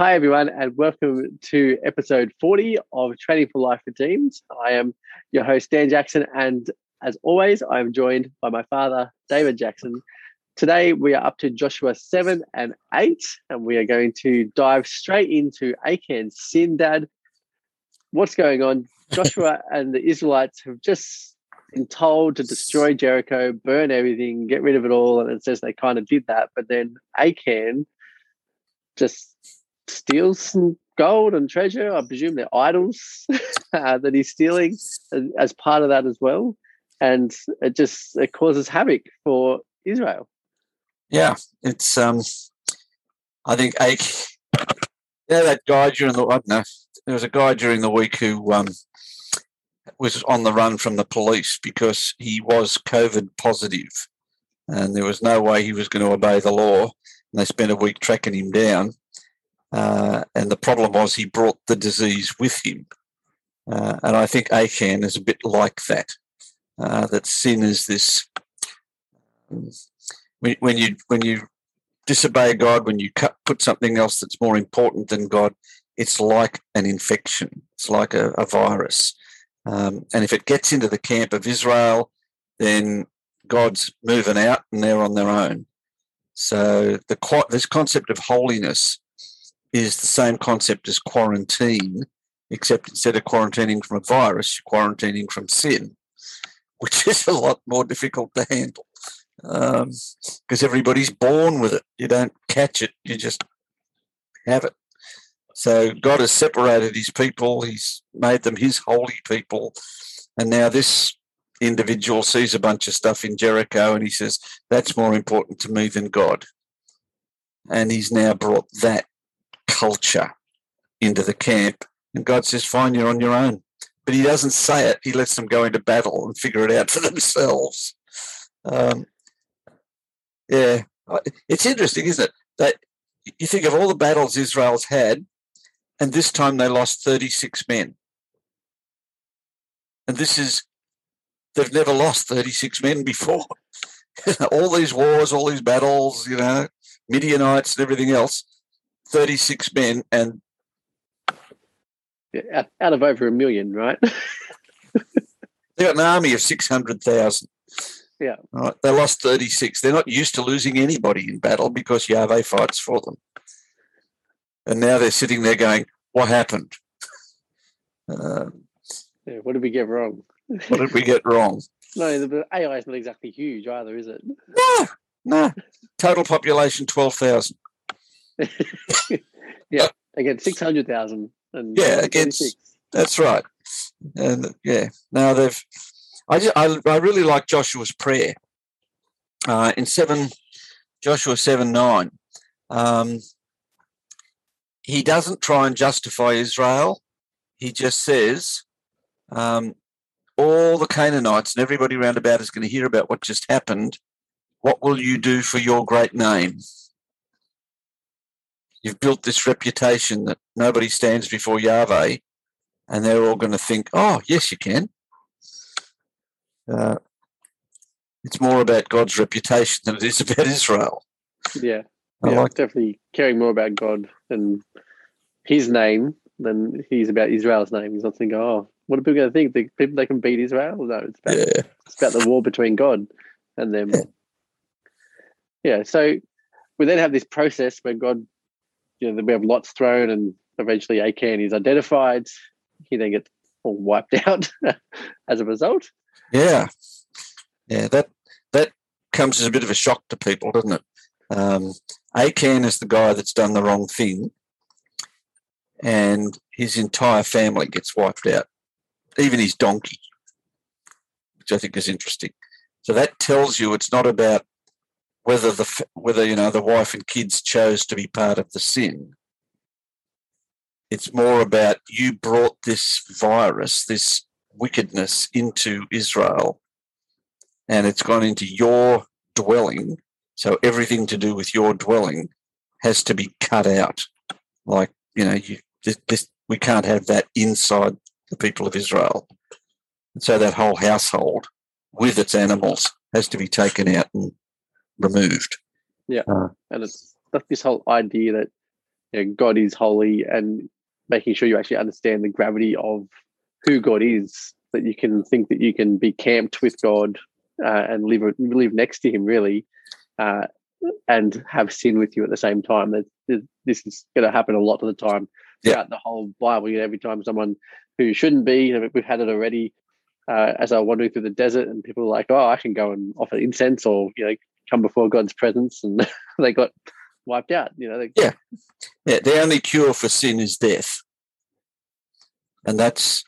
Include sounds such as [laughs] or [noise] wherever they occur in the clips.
Hi, everyone, and welcome to episode 40 of Training for Life Redeemed. I am your host, Dan Jackson, and as always, I'm joined by my father, David Jackson. Today, we are up to Joshua 7 and 8, and we are going to dive straight into Achan sin, Dad. What's going on? Joshua [laughs] and the Israelites have just been told to destroy Jericho, burn everything, get rid of it all, and it says they kind of did that. But then Achan just steals some gold and treasure. I presume they're idols [laughs] uh, that he's stealing as part of that as well, and it just it causes havoc for Israel. Yeah, it's um, I think Ake. Yeah, that guy during the I don't know. There was a guy during the week who um was on the run from the police because he was COVID positive, and there was no way he was going to obey the law. And they spent a week tracking him down uh, and the problem was he brought the disease with him. Uh, and I think Achan is a bit like that. Uh, that sin is this when, when you when you disobey God, when you cut, put something else that's more important than God, it's like an infection. It's like a, a virus. Um, and if it gets into the camp of Israel, then God's moving out and they're on their own. So the this concept of holiness is the same concept as quarantine, except instead of quarantining from a virus, you're quarantining from sin, which [laughs] is a lot more difficult to handle because um, everybody's born with it. You don't catch it, you just have it. So God has separated his people, he's made them his holy people. And now this individual sees a bunch of stuff in Jericho and he says, That's more important to me than God. And he's now brought that culture into the camp. And God says, Fine, you're on your own. But He doesn't say it, He lets them go into battle and figure it out for [laughs] themselves. Um, yeah, it's interesting, isn't it? That you think of all the battles Israel's had, and this time they lost 36 men. And this is, they've never lost 36 men before. [laughs] all these wars, all these battles, you know, Midianites and everything else. 36 men and yeah, out of over a million, right? [laughs] they got an army of 600,000. Yeah. Right? They lost 36. They're not used to losing anybody in battle because Yahweh fights for them. And now they're sitting there going, What happened? [laughs] Um, yeah, what did we get wrong? what did we get wrong? [laughs] No, the Ai is not exactly huge either, is it? No, no. Total population 12,000. [laughs] yeah, against six hundred thousand. Yeah, against that's right. And yeah, now they've. I, just, I I really like Joshua's prayer. Uh, in seven, Joshua seven nine, um, he doesn't try and justify Israel. He just says, um, all the Canaanites and everybody round about is going to hear about what just happened. What will you do for your great name? You've built this reputation that nobody stands before Yahweh, and they're all going to think, oh, yes, you can. Uh, it's more about God's reputation than it is about [laughs] Israel. Yeah, I yeah, like definitely caring more about God and His name than he's about Israel's name. He's not thinking, oh, what are people going to think? The people they can beat Israel? No, it's about yeah. it's about the war between God and them. Yeah. yeah. So we then have this process where God you know, we have lots thrown, and eventually Achan is identified. He then gets all wiped [laughs] out as a result. Yeah, yeah, that that comes as a bit of a shock to people, doesn't it? Um, Achan is the guy that's done the wrong thing, and his entire family gets wiped out, even his donkey, which I think is interesting. So that tells you it's not about whether the whether you know the wife and kids chose to be part of the sin. It's more about you brought this virus, this wickedness into Israel, and it's gone into your dwelling. So everything to do with your dwelling has to be cut out. Like you know, you this, this we can't have that inside the people of Israel. And so that whole household with its animals has to be taken out and removed. Yeah, uh, and it's this whole idea that you know, God is holy and making sure you actually understand the gravity of who God is, that you can think that you can be camped with God uh, and live live next to Him, really, uh, and have sin with you at the same time. That this is going to happen a lot of the time throughout yeah. the whole Bible. You know, every time someone who shouldn't be, you know, we've had it already. Uh, as I was wandering through the desert, and people were like, "Oh, I can go and offer incense, or you know, come before God's presence," and [laughs] they got wiped out. You know, they, yeah, yeah. The only cure for sin is death, and that's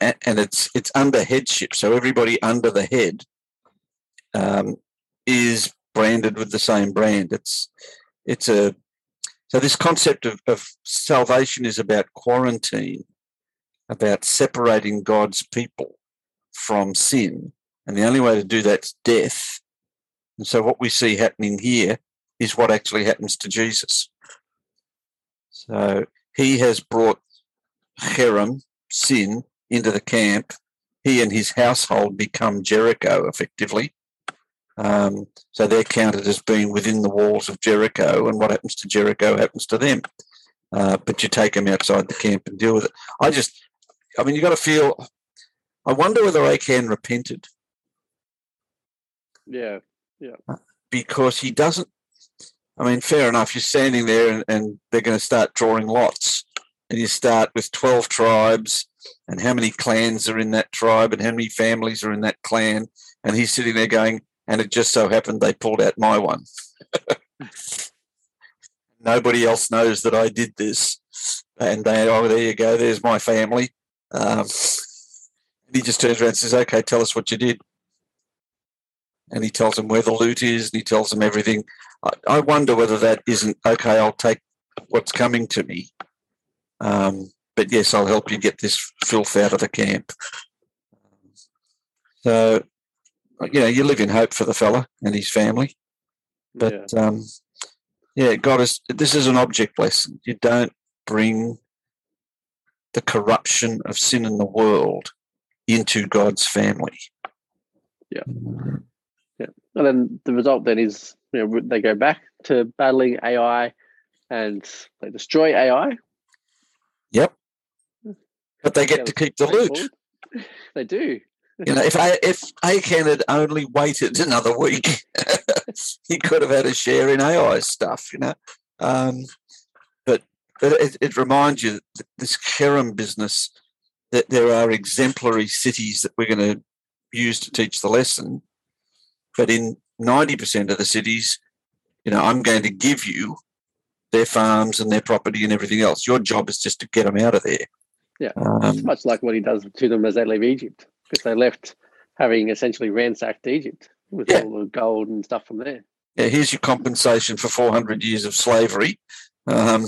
and it's it's under headship. So everybody under the head um, is branded with the same brand. It's it's a so this concept of, of salvation is about quarantine, about separating God's people from sin, and the only way to do that's death. And so what we see happening here is what actually happens to Jesus. So he has brought Cherem, sin, into the camp. He and his household become Jericho effectively. Um, so they're counted as being within the walls of Jericho, and what happens to Jericho happens to them. Uh, but you take them outside the camp and deal with it. I just, I mean, you've got to feel. I wonder whether Achan repented. Yeah, yeah. Because he doesn't. I mean, fair enough. You're standing there, and, and they're going to start drawing lots, and you start with twelve tribes, and how many clans are in that tribe, and how many families are in that clan, and he's sitting there going, and it just so happened they pulled out my one. [laughs] Nobody else knows that I did this. And they, oh, there you go, there's my family. Um, he just turns around and says, okay, tell us what you did. And he tells them where the loot is and he tells them everything. I, I wonder whether that isn't, okay, I'll take what's coming to me. Um, but yes, I'll help you get this filth out of the camp. So you know, you live in hope for the fella and his family. But yeah, um, yeah God is. This is an object lesson. You don't bring the corruption of sin in the world into God's family. Yeah. And then the result then is you know they go back to battling Ai and they destroy Ai. Yep. But they get to keep the loot. They do. You know, if I, if Achan had only waited another week, [laughs] he could have had a share in Ai stuff. You know, um, but but it, it reminds you that this Cherem business that there are exemplary cities that we're going to use to teach the lesson, but in ninety percent of the cities, you know, I'm going to give you their farms and their property and everything else. Your job is just to get them out of there. Yeah, um, much like what he does to them as they leave Egypt because they left having essentially ransacked Egypt with yeah. all the gold and stuff from there. Yeah, here's your compensation for 400 years of slavery. Um,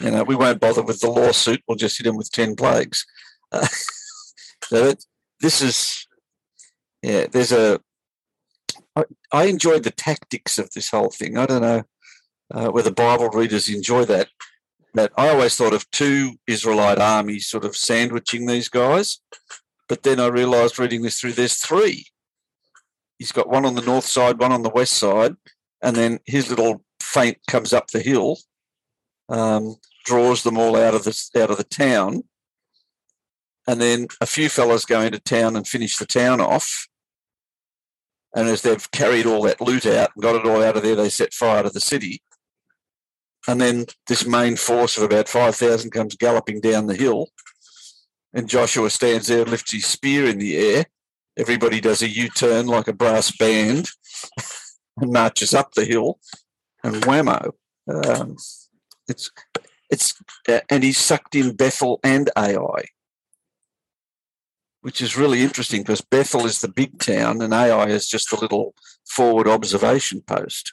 you know, we won't bother with the lawsuit. We'll just hit him with 10 plagues. Uh, [laughs] so it, this is, yeah, there's a, I, enjoyed the tactics of this whole thing. I don't know uh, whether Bible readers enjoy that, but I always thought of two Israelite armies sort of sandwiching these guys. But then I realised reading this through, there's three. He's got one on the north side, one on the west side, and then his little feint comes up the hill, um, draws them all out of the out of the town, and then a few fellas go into town and finish the town off. And as they've carried all that loot out and got it all out of there, they set fire to the city. And then this main force of about 5,000 comes galloping down the hill and Joshua stands there lifts his spear in the air. Everybody does a U turn like a brass band [laughs] and marches up the hill, and whammo. Um, it's it's uh, and he's sucked in Bethel and Ai, which is really interesting because Bethel is the big town and Ai is just a little forward observation post.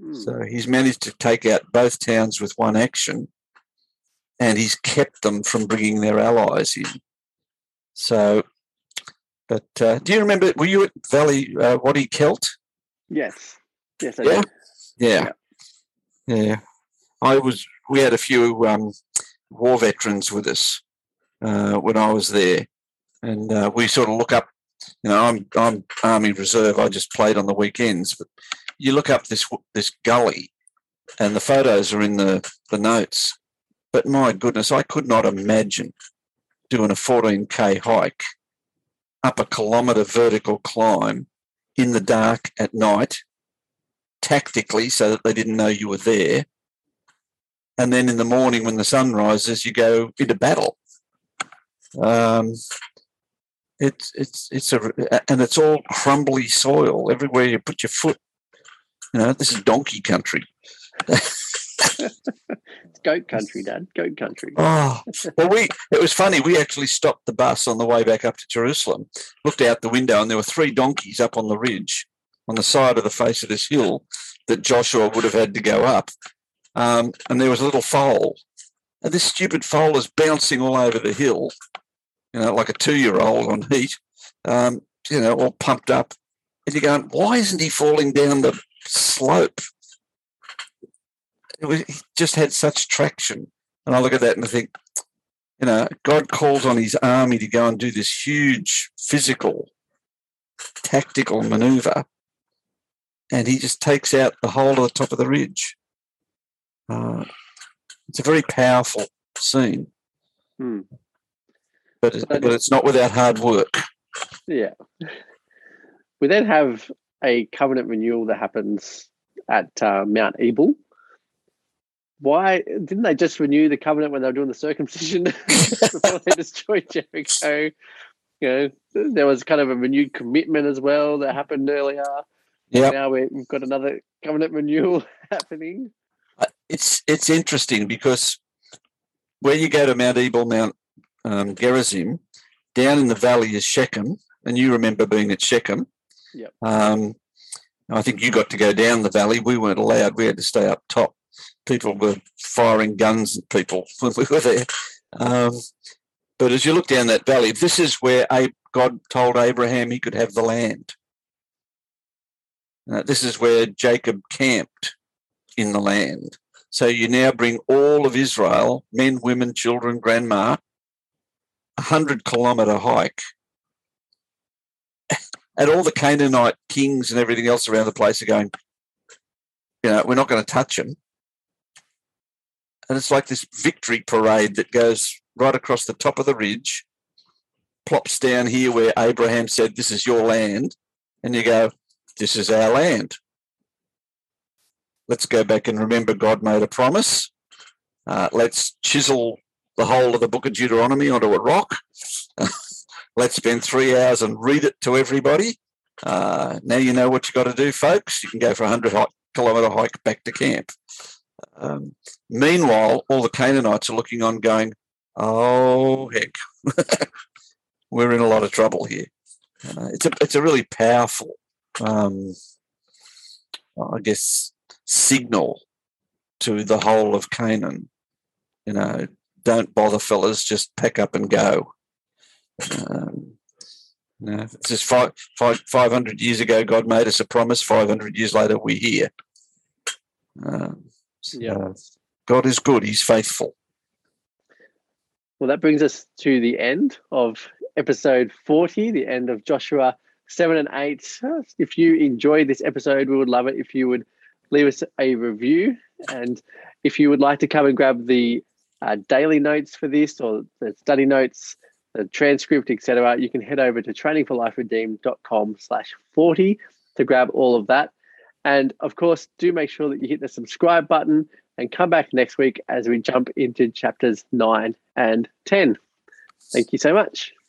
Mm. So he's managed to take out both towns with one action and he's kept them from bringing their allies in. So, but uh, do you remember? Were you at Valley uh, Wadi Kelt? Yes. Yes. I yeah? yeah. yeah, yeah. I was. We had a few um, war veterans with us uh, when I was there, and uh, we sort of look up. You know, I'm I'm Army Reserve. I just played on the weekends, but you look up this this gully and the photos are in the, the notes. But my goodness, I could not imagine doing a 14k hike up a kilometre vertical climb in the dark at night, tactically, so that they didn't know you were there. And then in the morning, when the sun rises, you go into battle. Um, it's it's it's a and it's all crumbly soil everywhere you put your foot. You know, this is donkey country. [laughs] it's goat country, Dad. Goat country. Oh, well, we it was funny. We actually stopped the bus on the way back up to Jerusalem, looked out the window, and there were three donkeys up on the ridge, on the side of the face of this hill that Joshua would have had to go up. Um, and there was a little foal, and this stupid foal is bouncing all over the hill, you know, like a two-year-old on heat, um, you know, all pumped up. And you're going, why isn't he falling down the slope? Was, he just had such traction. And I look at that and I think, you know, God calls on his army to go and do this huge physical, tactical maneuver. And he just takes out the whole of the top of the ridge. Uh, it's a very powerful scene. Hmm. But, but it's not without hard work. Yeah. We then have a covenant renewal that happens at uh, Mount Ebal. Why didn't they just renew the covenant when they were doing the circumcision [laughs] before they destroyed Jericho? You know, there was kind of a renewed commitment as well that happened earlier. Yeah. Now we've got another covenant renewal [laughs] happening. It's it's interesting because where you go to Mount Ebal, Mount um, Gerizim, down in the valley is Shechem, and you remember being at Shechem. Yep. Um, I think you got to go down the valley. We weren't allowed. We had to stay up top. People were firing guns at people [laughs] when we were there. Um, but as you look down that valley, this is where God told Abraham he could have the land. Uh, this is where Jacob camped in the land. So you now bring all of Israel, men, women, children, grandma, a hundred kilometre hike. And all the Canaanite kings and everything else around the place are going, you know, we're not going to touch them. And it's like this victory parade that goes right across the top of the ridge, plops down here where Abraham said, This is your land. And you go, This is our land. Let's go back and remember God made a promise. Uh, let's chisel the whole of the book of Deuteronomy onto a rock. [laughs] let's spend three hours and read it to everybody. Uh, now you know what you've got to do, folks. You can go for a 100 kilometre hike back to camp. Um, meanwhile, all the Canaanites are looking on, going, "Oh heck, [laughs] we're in a lot of trouble here." Uh, it's a it's a really powerful, um, I guess, signal to the whole of Canaan. You know, don't bother, fellas, just pack up and go. Um, know, it's just five, five, 500 years ago, God made us a promise. 500 years later, we're here. Um, so Yeah. God is good. He's faithful. Well, that brings us to the end of episode 40, the end of Joshua 7 and 8. Uh, If you enjoyed this episode, we would love it if you would leave us a review. And if you would like to come and grab the uh, daily notes for this or the study notes, the transcript, etc., you can head over to trainingforliferedeemed.com slash 40 to grab all of that. And of course, do make sure that you hit the subscribe button and come back next week as we jump into chapters 9 and 10. Thank you so much.